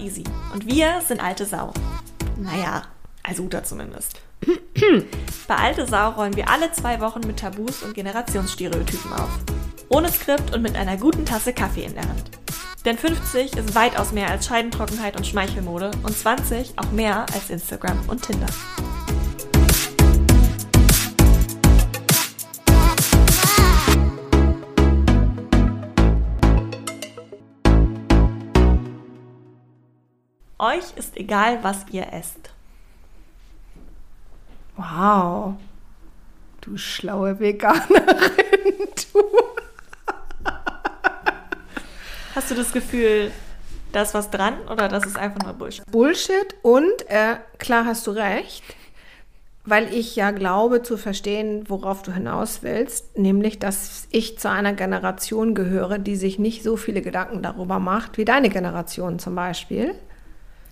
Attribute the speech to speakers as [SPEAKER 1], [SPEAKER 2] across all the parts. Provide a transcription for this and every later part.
[SPEAKER 1] und Easy und wir sind alte Sau. Naja, also Uta zumindest. Bei Alte Sau rollen wir alle zwei Wochen mit Tabus und Generationsstereotypen auf. Ohne Skript und mit einer guten Tasse Kaffee in der Hand. Denn 50 ist weitaus mehr als Scheidentrockenheit und Schmeichelmode und 20 auch mehr als Instagram und Tinder. Euch ist egal, was ihr esst.
[SPEAKER 2] Wow. Du schlaue Veganerin, du.
[SPEAKER 1] Hast du das Gefühl, da ist was dran oder das ist einfach nur Bullshit?
[SPEAKER 2] Bullshit und äh, klar hast du recht, weil ich ja glaube zu verstehen, worauf du hinaus willst, nämlich, dass ich zu einer Generation gehöre, die sich nicht so viele Gedanken darüber macht, wie deine Generation zum Beispiel.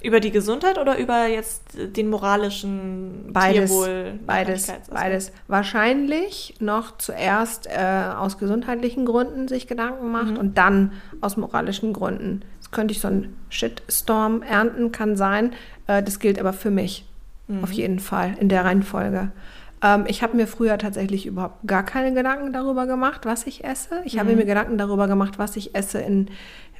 [SPEAKER 1] Über die Gesundheit oder über jetzt den moralischen
[SPEAKER 2] Beides,
[SPEAKER 1] Tierwohl?
[SPEAKER 2] beides, beides. Wahrscheinlich noch zuerst äh, aus gesundheitlichen Gründen sich Gedanken macht
[SPEAKER 1] Mhm.
[SPEAKER 2] und dann aus moralischen Gründen. Jetzt könnte ich so einen Shitstorm ernten, kann sein. Äh, das gilt aber für mich
[SPEAKER 1] Mhm.
[SPEAKER 2] auf jeden Fall in der Reihenfolge. Ähm, ich habe mir früher tatsächlich überhaupt gar keine Gedanken darüber gemacht, was ich esse. Ich habe
[SPEAKER 1] Mhm.
[SPEAKER 2] mir Gedanken darüber gemacht, was ich esse in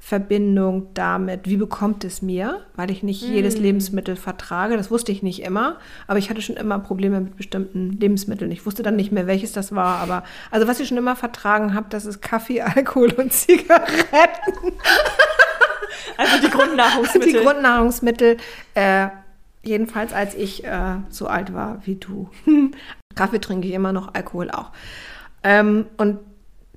[SPEAKER 2] Verbindung damit, wie bekommt es mir, weil ich nicht jedes
[SPEAKER 1] Mhm.
[SPEAKER 2] Lebensmittel vertrage. Das wusste ich nicht immer, aber ich hatte schon immer Probleme mit bestimmten Lebensmitteln. Ich wusste dann nicht mehr, welches das war, aber also was ich schon immer vertragen habe, das ist Kaffee, Alkohol und Zigaretten.
[SPEAKER 1] Also die Grundnahrungsmittel.
[SPEAKER 2] Die Grundnahrungsmittel, äh, jedenfalls als ich äh, so alt war wie du. Kaffee trinke ich immer noch, Alkohol auch. Ähm, und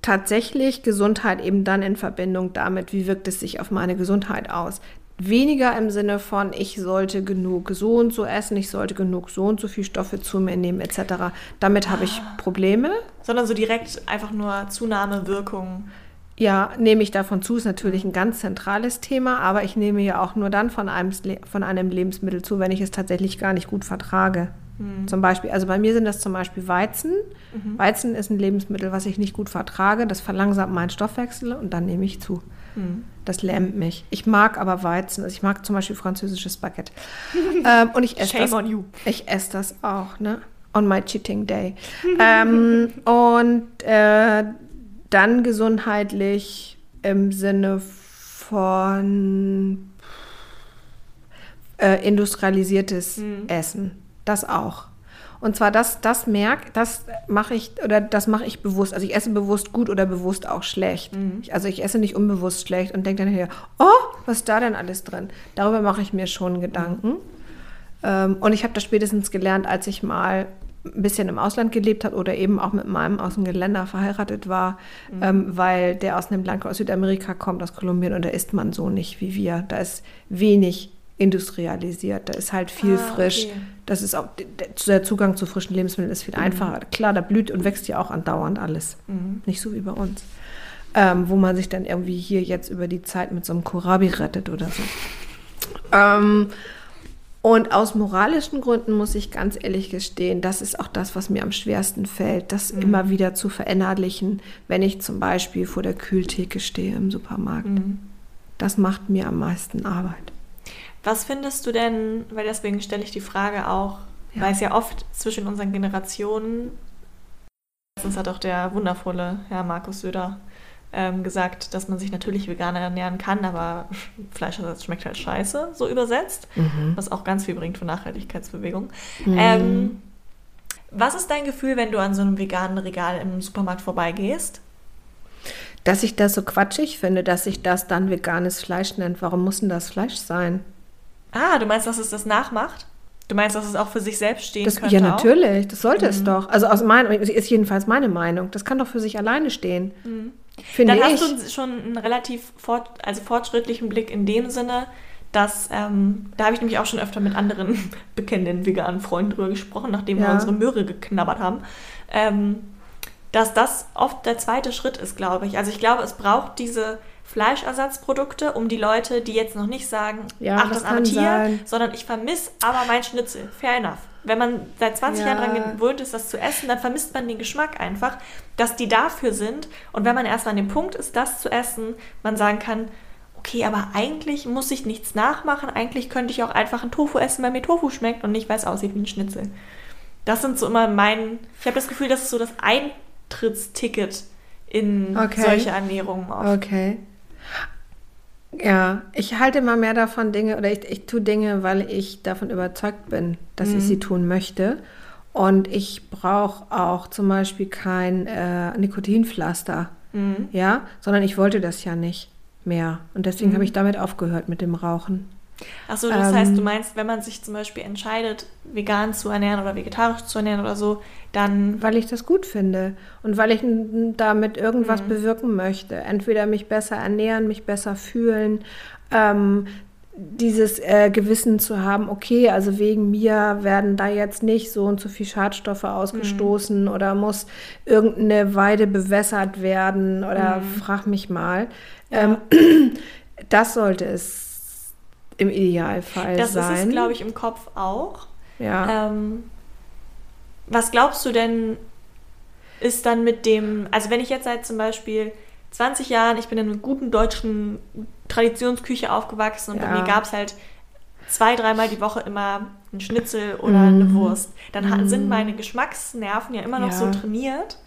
[SPEAKER 2] tatsächlich Gesundheit eben dann in Verbindung damit, wie wirkt es sich auf meine Gesundheit aus. Weniger im Sinne von, ich sollte genug so und so essen, ich sollte genug so und so viel Stoffe zu mir nehmen, etc. Damit habe ich Probleme.
[SPEAKER 1] Sondern so direkt einfach nur Zunahme, Wirkung.
[SPEAKER 2] Ja, nehme ich davon zu, ist natürlich ein ganz zentrales Thema, aber ich nehme ja auch nur dann von einem, von einem Lebensmittel zu, wenn ich es tatsächlich gar nicht gut vertrage. Zum Beispiel, also bei mir sind das zum Beispiel Weizen. Weizen ist ein Lebensmittel, was ich nicht gut vertrage. Das verlangsamt meinen Stoffwechsel und dann nehme ich zu. Das lähmt mich. Ich mag aber Weizen. Also ich mag zum Beispiel französisches Baguette. ähm, und ich esse
[SPEAKER 1] Shame
[SPEAKER 2] das.
[SPEAKER 1] on you.
[SPEAKER 2] Ich esse das auch, ne? On my cheating day. ähm, und äh, dann gesundheitlich im Sinne von äh, industrialisiertes Essen. Das auch. Und zwar das, das merk, das mache ich oder das mache ich bewusst. Also ich esse bewusst gut oder bewusst auch schlecht. Ich, also ich esse nicht unbewusst schlecht und denke dann hier, oh, was ist da denn alles drin? Darüber mache ich mir schon Gedanken. Ähm, und ich habe das spätestens gelernt, als ich mal ein bisschen im Ausland gelebt habe oder eben auch mit meinem aus dem Geländer verheiratet war, ähm, weil der aus einem Land aus Südamerika kommt, aus Kolumbien, und da isst man so nicht wie wir. Da ist wenig industrialisiert, da ist halt viel
[SPEAKER 1] Ah,
[SPEAKER 2] frisch.
[SPEAKER 1] okay.
[SPEAKER 2] Das ist auch, der Zugang zu frischen Lebensmitteln ist viel einfacher. Klar, da blüht und wächst ja auch andauernd alles. Nicht so wie bei uns. Ähm, wo man sich dann irgendwie hier jetzt über die Zeit mit so einem Kohlrabi rettet oder so. Ähm, und aus moralischen Gründen muss ich ganz ehrlich gestehen, das ist auch das, was mir am schwersten fällt, das immer wieder zu verinnerlichen, wenn ich zum Beispiel vor der Kühltheke stehe im Supermarkt. Das macht mir am meisten Arbeit.
[SPEAKER 1] Was findest du denn, weil deswegen stelle ich die Frage auch,
[SPEAKER 2] Ja.
[SPEAKER 1] weil es ja oft zwischen unseren Generationen, letztens hat auch der wundervolle Herr Markus Söder ähm, gesagt, dass man sich natürlich vegan ernähren kann, aber Fleischersatz schmeckt halt scheiße, so übersetzt, was auch ganz viel bringt für Nachhaltigkeitsbewegung. Ähm, was ist dein Gefühl, wenn du an so einem veganen Regal im Supermarkt vorbeigehst?
[SPEAKER 2] Dass ich das so quatschig finde, dass sich das dann veganes Fleisch nennt. Warum muss denn das Fleisch sein?
[SPEAKER 1] Ah, du meinst, dass es das nachmacht? Du meinst, dass es auch für sich selbst stehen
[SPEAKER 2] Das,
[SPEAKER 1] könnte?
[SPEAKER 2] ja,
[SPEAKER 1] auch?
[SPEAKER 2] natürlich. Das sollte es doch. Also aus meiner, ist jedenfalls meine Meinung. Das kann doch für sich alleine stehen. Finde
[SPEAKER 1] Dann
[SPEAKER 2] ich.
[SPEAKER 1] hast du schon einen relativ fort, also fortschrittlichen Blick in dem Sinne, dass, ähm, da habe ich nämlich auch schon öfter mit anderen bekennenden veganen Freunden drüber gesprochen, nachdem wir
[SPEAKER 2] Ja.
[SPEAKER 1] unsere Möhre geknabbert haben, ähm, dass das oft der zweite Schritt ist, glaube ich. Also ich glaube, es braucht diese Fleischersatzprodukte, um die Leute, die jetzt noch nicht sagen,
[SPEAKER 2] Ja,
[SPEAKER 1] ach,
[SPEAKER 2] das
[SPEAKER 1] das arme Tier,
[SPEAKER 2] sein.
[SPEAKER 1] sondern ich vermisse aber mein Schnitzel. Fair enough. Wenn man seit 20
[SPEAKER 2] Ja.
[SPEAKER 1] Jahren daran gewöhnt ist, das zu essen, dann vermisst man den Geschmack einfach, dass die dafür sind. Und wenn man erst an dem Punkt ist, das zu essen, man sagen kann, okay, aber eigentlich muss ich nichts nachmachen. Eigentlich könnte ich auch einfach ein Tofu essen, weil mir Tofu schmeckt und nicht, weil es aussieht wie ein Schnitzel. Das sind so immer mein, ich habe das Gefühl, das ist so das Eintrittsticket in okay. solche Ernährungen
[SPEAKER 2] oft. Okay. Ja, ich halte immer mehr davon Dinge oder ich, ich tue Dinge, weil ich davon überzeugt bin, dass mhm. ich sie tun möchte. Und ich brauche auch zum Beispiel kein äh, Nikotinpflaster, mhm. ja, sondern ich wollte das ja nicht mehr. Und deswegen mhm. habe ich damit aufgehört mit dem Rauchen.
[SPEAKER 1] Achso, das ähm, heißt, du meinst, wenn man sich zum Beispiel entscheidet, vegan zu ernähren oder vegetarisch zu ernähren oder so, dann.
[SPEAKER 2] Weil ich das gut finde und weil ich damit irgendwas mhm. bewirken möchte. Entweder mich besser ernähren, mich besser fühlen, ähm, dieses äh, Gewissen zu haben, okay, also wegen mir werden da jetzt nicht so und so viel Schadstoffe ausgestoßen mhm. oder muss irgendeine Weide bewässert werden oder mhm. frag mich mal. Ja. Ähm, das sollte es im Idealfall
[SPEAKER 1] das
[SPEAKER 2] sein.
[SPEAKER 1] Das ist es, glaube ich, im Kopf auch. Ja. Ähm, was glaubst du denn, ist dann mit dem, also wenn ich jetzt seit zum Beispiel 20 Jahren, ich bin in einer guten deutschen Traditionsküche aufgewachsen und ja. bei mir gab es halt zwei, dreimal die Woche immer ein Schnitzel oder mm. eine Wurst. Dann mm. sind meine Geschmacksnerven ja immer noch ja. so trainiert.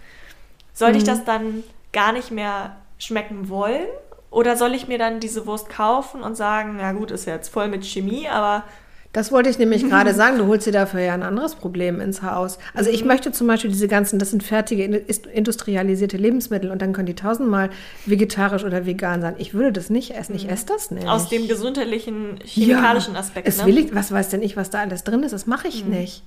[SPEAKER 1] Sollte mm. ich das dann gar nicht mehr schmecken wollen? Oder soll ich mir dann diese Wurst kaufen und sagen, ja gut, ist jetzt voll mit Chemie, aber
[SPEAKER 2] das wollte ich nämlich gerade sagen. Du holst dir dafür ja ein anderes Problem ins Haus. Also ich mhm. möchte zum Beispiel diese ganzen, das sind fertige industrialisierte Lebensmittel und dann können die tausendmal vegetarisch oder vegan sein. Ich würde das nicht essen. Ich mhm. esse das nicht.
[SPEAKER 1] Aus dem gesundheitlichen, chemikalischen ja, Aspekt.
[SPEAKER 2] Es ne? will ich, was weiß denn ich, was da alles drin ist? Das mache ich mhm. nicht.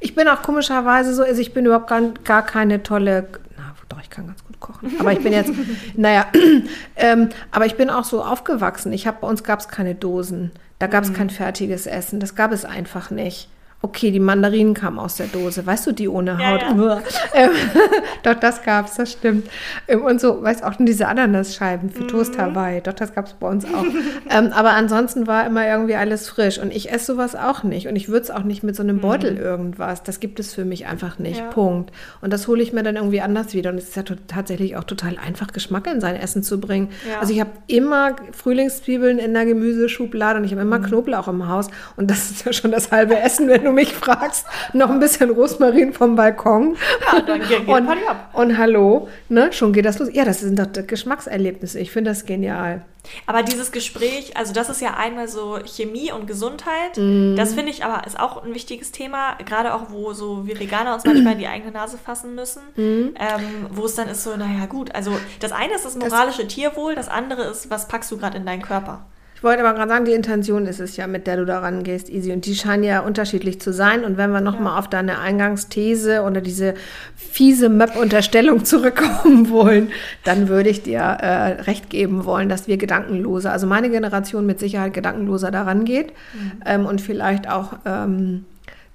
[SPEAKER 2] Ich bin auch komischerweise so, also ich bin überhaupt gar, gar keine tolle, na doch, ich kann ganz gut kochen. Aber ich bin jetzt, naja, ähm, aber ich bin auch so aufgewachsen. Ich habe, bei uns gab es keine Dosen. Da gab es mhm. kein fertiges Essen. Das gab es einfach nicht. Okay, die Mandarinen kamen aus der Dose. Weißt du, die ohne Haut? Ja, ja. ähm, doch, das gab es, das stimmt. Ähm, und so, weißt du, auch diese Ananasscheiben für mhm. Toast Hawaii. Doch, das gab es bei uns auch. ähm, aber ansonsten war immer irgendwie alles frisch. Und ich esse sowas auch nicht. Und ich würde es auch nicht mit so einem Beutel mhm. irgendwas. Das gibt es für mich einfach nicht. Ja. Punkt. Und das hole ich mir dann irgendwie anders wieder. Und es ist ja tatsächlich auch total einfach, Geschmack in sein Essen zu bringen. Also ich habe immer Frühlingszwiebeln in der Gemüseschublade und ich habe immer mhm. Knoblauch im Haus. Und das ist ja schon das halbe Essen, wenn du du mich fragst, noch ein bisschen Rosmarin vom Balkon. Ja, dann geht, und, ab. und hallo, ne, schon geht das los. Ja, das sind doch Geschmackserlebnisse. Ich finde das genial.
[SPEAKER 1] Aber dieses Gespräch, also das ist ja einmal so Chemie und Gesundheit. Mm. Das finde ich aber ist auch ein wichtiges Thema, gerade auch, wo so wir Veganer uns manchmal in die eigene Nase fassen müssen, mm. ähm, wo es dann ist so, naja gut, also das eine ist das moralische das, Tierwohl, das andere ist, was packst du gerade in deinen Körper.
[SPEAKER 2] Ich wollte aber gerade sagen, die Intention ist es ja, mit der du da rangehst, Easy. Und die scheinen ja unterschiedlich zu sein. Und wenn wir nochmal ja. auf deine Eingangsthese oder diese fiese Map-Unterstellung zurückkommen wollen, dann würde ich dir äh, recht geben wollen, dass wir gedankenloser, also meine Generation mit Sicherheit gedankenloser daran geht mhm. ähm, und vielleicht auch ähm,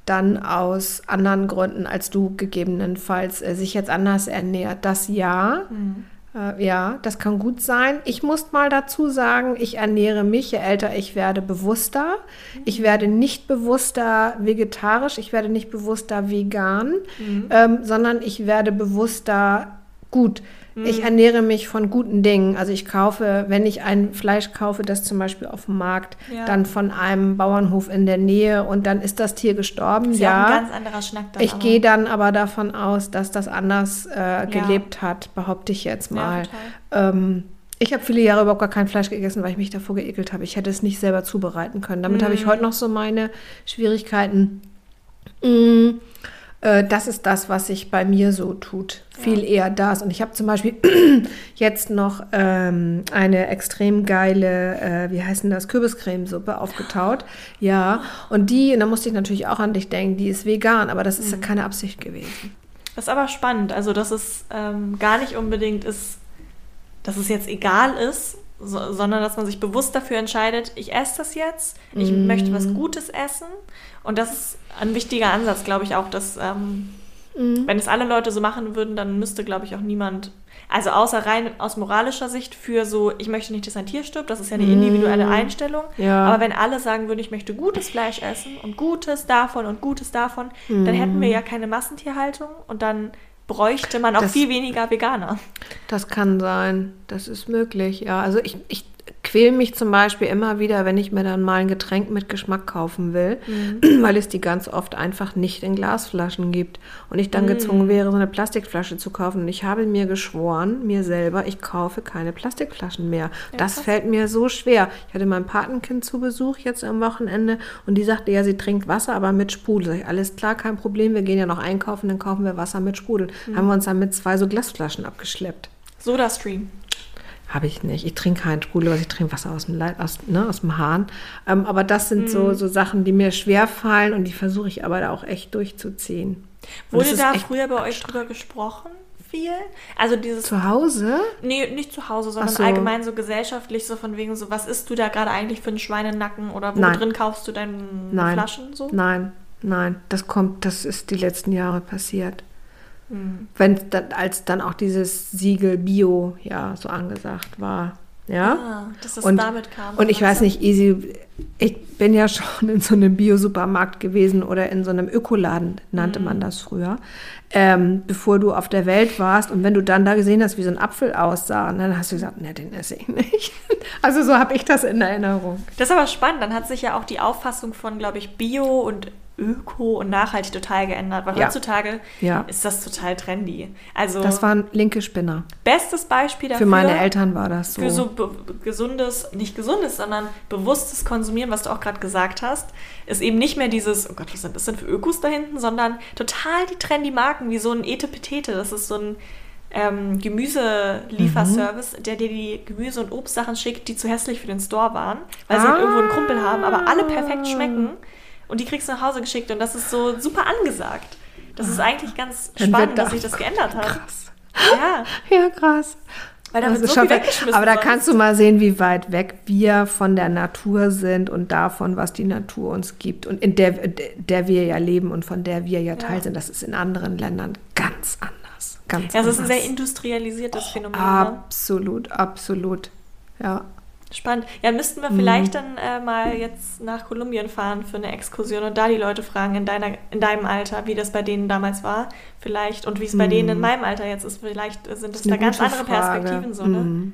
[SPEAKER 2] dann aus anderen Gründen als du gegebenenfalls äh, sich jetzt anders ernährt. Das ja. Mhm. Äh, ja, das kann gut sein. Ich muss mal dazu sagen, ich ernähre mich, je älter ich werde, bewusster. Ich werde nicht bewusster vegetarisch, ich werde nicht bewusster vegan, mhm. ähm, sondern ich werde bewusster gut. Ich mhm. ernähre mich von guten Dingen. Also ich kaufe, wenn ich ein Fleisch kaufe, das zum Beispiel auf dem Markt, ja. dann von einem Bauernhof in der Nähe und dann ist das Tier gestorben. Das ist ja, ein ganz anderer Schnack dann Ich gehe dann aber davon aus, dass das anders äh, ja. gelebt hat, behaupte ich jetzt mal. Ja, ähm, ich habe viele Jahre überhaupt gar kein Fleisch gegessen, weil ich mich davor geekelt habe. Ich hätte es nicht selber zubereiten können. Damit mhm. habe ich heute noch so meine Schwierigkeiten. Mhm. Äh, das ist das, was sich bei mir so tut. Viel ja. eher das. Und ich habe zum Beispiel jetzt noch ähm, eine extrem geile, äh, wie heißt denn das, Kürbiscremesuppe aufgetaut. Ja, und die, und da musste ich natürlich auch an dich denken, die ist vegan, aber das ist mhm. ja keine Absicht gewesen.
[SPEAKER 1] Das ist aber spannend, also dass es ähm, gar nicht unbedingt ist, dass es jetzt egal ist, so, sondern dass man sich bewusst dafür entscheidet, ich esse das jetzt, ich mm. möchte was Gutes essen. Und das ist ein wichtiger Ansatz, glaube ich auch, dass ähm, mm. wenn es alle Leute so machen würden, dann müsste, glaube ich, auch niemand, also außer rein aus moralischer Sicht für so, ich möchte nicht, dass ein Tier stirbt, das ist ja eine individuelle Einstellung. Ja. Aber wenn alle sagen würden, ich möchte gutes Fleisch essen und Gutes davon und Gutes davon, dann hätten wir ja keine Massentierhaltung und dann bräuchte man auch das, viel weniger Veganer.
[SPEAKER 2] Das kann sein, das ist möglich, ja. Also ich, ich quäle mich zum Beispiel immer wieder, wenn ich mir dann mal ein Getränk mit Geschmack kaufen will, mhm. weil es die ganz oft einfach nicht in Glasflaschen gibt und ich dann mhm. gezwungen wäre, so eine Plastikflasche zu kaufen. Und ich habe mir geschworen, mir selber, ich kaufe keine Plastikflaschen mehr. Ja, das krass. fällt mir so schwer. Ich hatte mein Patenkind zu Besuch jetzt am Wochenende und die sagte, ja, sie trinkt Wasser, aber mit Sprudel. Sag ich, alles klar, kein Problem, wir gehen ja noch einkaufen, dann kaufen wir Wasser mit Sprudel. Mhm. Haben wir uns dann mit zwei so Glasflaschen abgeschleppt.
[SPEAKER 1] Soda-Stream.
[SPEAKER 2] Habe ich nicht. Ich trinke keinen Sprudel, ich trinke Wasser aus dem, Leid, aus, ne, aus dem Hahn. Ähm, aber das sind mm. so, mhm. so Sachen, die mir schwer fallen und die versuche ich aber da auch echt durchzuziehen.
[SPEAKER 1] Wurde da früher bei euch drüber gesprochen? Viel? Also dieses.
[SPEAKER 2] Zu Hause?
[SPEAKER 1] Nee, nicht zu Hause, sondern so. allgemein so gesellschaftlich, so von wegen so, was isst du da gerade eigentlich für einen Schweinenacken oder wo Nein. drin kaufst du deine. Flaschen so?
[SPEAKER 2] Nein, nein. Das kommt, das ist die letzten Jahre passiert. Mhm. Wenn dann, als dann auch dieses Siegel Bio ja so angesagt war. Ja,
[SPEAKER 1] ah, dass das und, damit kam.
[SPEAKER 2] Und ich weiß nicht, Easy, ich bin ja schon in so einem Bio-Supermarkt gewesen oder in so einem Ökoladen, nannte mhm. man das früher, ähm, bevor du auf der Welt warst. Und wenn du dann da gesehen hast, wie so ein Apfel aussah, dann hast du gesagt, ne, den esse ich nicht. Also so habe ich das in Erinnerung.
[SPEAKER 1] Das ist aber spannend. Dann hat sich ja auch die Auffassung von, glaube ich, Bio und öko und nachhaltig total geändert, weil ja. heutzutage ja. ist das total trendy. Also
[SPEAKER 2] das waren linke Spinner.
[SPEAKER 1] Bestes Beispiel dafür.
[SPEAKER 2] Für meine Eltern war das so.
[SPEAKER 1] Für so gesundes, nicht gesundes, sondern bewusstes Konsumieren, was du auch gerade gesagt hast, ist eben nicht mehr dieses, oh Gott, was sind das denn für Ökos da hinten, sondern total die trendy Marken, wie so ein Etepetete. Das ist so ein ähm, Gemüselieferservice, mhm. der dir die Gemüse- und Obstsachen schickt, die zu hässlich für den Store waren, weil ah. sie halt irgendwo einen Krumpel haben, aber alle perfekt schmecken und die kriegst du nach Hause geschickt und das ist so super angesagt. Das ist eigentlich ganz spannend, dass sich das geändert hat.
[SPEAKER 2] Krass. Ja. Ja, krass.
[SPEAKER 1] Weil da wird so weggeschmissen.
[SPEAKER 2] Aber da kannst du mal sehen, wie weit weg wir von der Natur sind und davon, was die Natur uns gibt und in der, der wir ja leben und von der wir ja Teil ja. sind. Das ist in anderen Ländern ganz anders. Ganz
[SPEAKER 1] ja,
[SPEAKER 2] es
[SPEAKER 1] ist ein sehr industrialisiertes oh, Phänomen. Ne?
[SPEAKER 2] Absolut, absolut. Ja.
[SPEAKER 1] Spannend. Ja, müssten wir vielleicht mhm. dann äh, mal jetzt nach Kolumbien fahren für eine Exkursion und da die Leute fragen in, deiner, in deinem Alter, wie das bei denen damals war, vielleicht und wie es mhm. bei denen in mhm. meinem Alter jetzt ist. Vielleicht sind es da ganz andere Frage. Perspektiven so, ne? Mhm.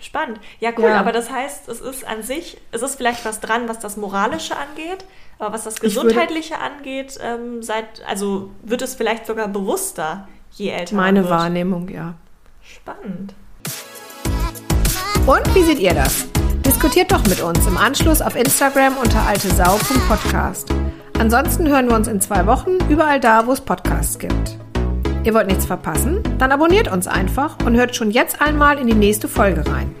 [SPEAKER 1] Spannend. Ja, cool, ja. aber das heißt, es ist an sich, es ist vielleicht was dran, was das Moralische angeht, aber was das Gesundheitliche angeht, ähm, seit, also wird es vielleicht sogar bewusster, je älter
[SPEAKER 2] Meine man wird. Meine Wahrnehmung, ja.
[SPEAKER 1] Spannend.
[SPEAKER 2] Und wie seht ihr das? Diskutiert doch mit uns im Anschluss auf Instagram unter altesau.podcast. Ansonsten hören wir uns in zwei Wochen überall da, wo es Podcasts gibt. Ihr wollt nichts verpassen? Dann abonniert uns einfach und hört schon jetzt einmal in die nächste Folge rein.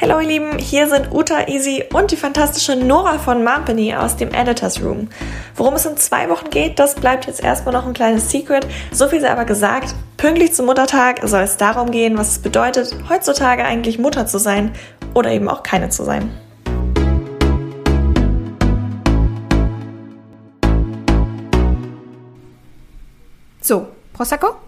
[SPEAKER 1] Hallo ihr Lieben, hier sind Uta Easy und die fantastische Nora von Mumpany aus dem Editors Room. Worum es in zwei Wochen geht, das bleibt jetzt erstmal noch ein kleines Secret. So viel sei aber gesagt, pünktlich zum Muttertag soll es darum gehen, was es bedeutet, heutzutage eigentlich Mutter zu sein oder eben auch keine zu sein.
[SPEAKER 2] So, Prosecco?